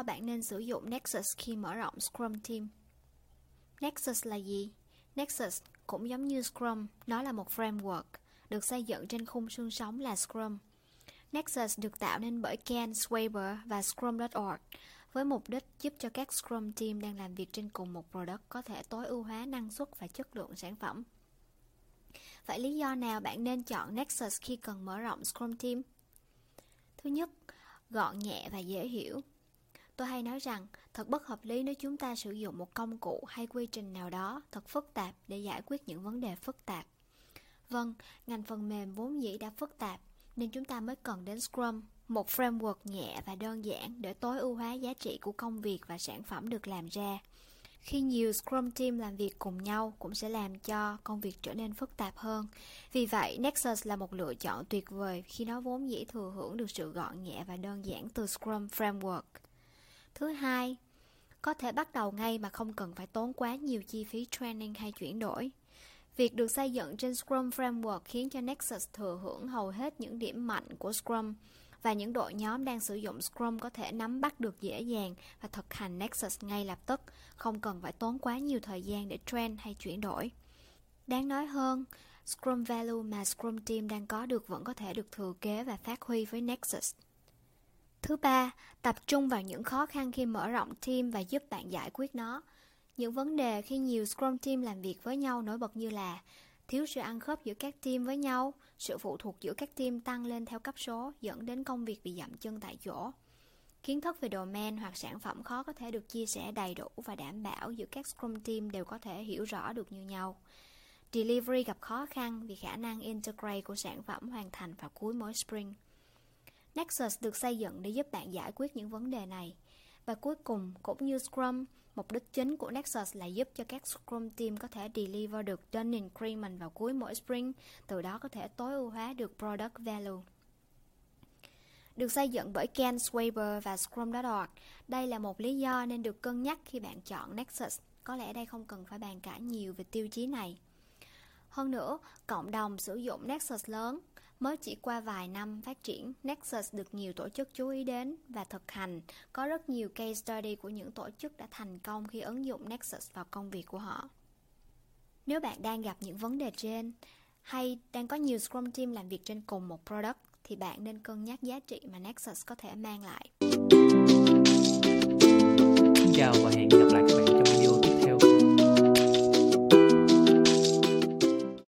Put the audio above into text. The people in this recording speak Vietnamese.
do bạn nên sử dụng Nexus khi mở rộng Scrum Team. Nexus là gì? Nexus cũng giống như Scrum, nó là một framework được xây dựng trên khung xương sống là Scrum. Nexus được tạo nên bởi Ken Swaber và Scrum.org với mục đích giúp cho các Scrum team đang làm việc trên cùng một product có thể tối ưu hóa năng suất và chất lượng sản phẩm. Vậy lý do nào bạn nên chọn Nexus khi cần mở rộng Scrum team? Thứ nhất, gọn nhẹ và dễ hiểu. Tôi hay nói rằng thật bất hợp lý nếu chúng ta sử dụng một công cụ hay quy trình nào đó thật phức tạp để giải quyết những vấn đề phức tạp. Vâng, ngành phần mềm vốn dĩ đã phức tạp nên chúng ta mới cần đến Scrum, một framework nhẹ và đơn giản để tối ưu hóa giá trị của công việc và sản phẩm được làm ra. Khi nhiều Scrum team làm việc cùng nhau cũng sẽ làm cho công việc trở nên phức tạp hơn. Vì vậy, Nexus là một lựa chọn tuyệt vời khi nó vốn dĩ thừa hưởng được sự gọn nhẹ và đơn giản từ Scrum Framework. Thứ hai, có thể bắt đầu ngay mà không cần phải tốn quá nhiều chi phí training hay chuyển đổi. Việc được xây dựng trên Scrum Framework khiến cho Nexus thừa hưởng hầu hết những điểm mạnh của Scrum và những đội nhóm đang sử dụng Scrum có thể nắm bắt được dễ dàng và thực hành Nexus ngay lập tức, không cần phải tốn quá nhiều thời gian để train hay chuyển đổi. Đáng nói hơn, Scrum Value mà Scrum Team đang có được vẫn có thể được thừa kế và phát huy với Nexus. Thứ ba, tập trung vào những khó khăn khi mở rộng team và giúp bạn giải quyết nó. Những vấn đề khi nhiều Scrum team làm việc với nhau nổi bật như là thiếu sự ăn khớp giữa các team với nhau, sự phụ thuộc giữa các team tăng lên theo cấp số dẫn đến công việc bị dậm chân tại chỗ. Kiến thức về domain hoặc sản phẩm khó có thể được chia sẻ đầy đủ và đảm bảo giữa các Scrum team đều có thể hiểu rõ được như nhau. Delivery gặp khó khăn vì khả năng integrate của sản phẩm hoàn thành vào cuối mỗi sprint. Nexus được xây dựng để giúp bạn giải quyết những vấn đề này. Và cuối cùng, cũng như Scrum, mục đích chính của Nexus là giúp cho các Scrum team có thể deliver được done increment vào cuối mỗi sprint, từ đó có thể tối ưu hóa được product value. Được xây dựng bởi Ken Swaber và Scrum.org, đây là một lý do nên được cân nhắc khi bạn chọn Nexus. Có lẽ đây không cần phải bàn cãi nhiều về tiêu chí này. Hơn nữa, cộng đồng sử dụng Nexus lớn Mới chỉ qua vài năm phát triển, Nexus được nhiều tổ chức chú ý đến và thực hành. Có rất nhiều case study của những tổ chức đã thành công khi ứng dụng Nexus vào công việc của họ. Nếu bạn đang gặp những vấn đề trên, hay đang có nhiều Scrum team làm việc trên cùng một product, thì bạn nên cân nhắc giá trị mà Nexus có thể mang lại. Xin chào và hẹn gặp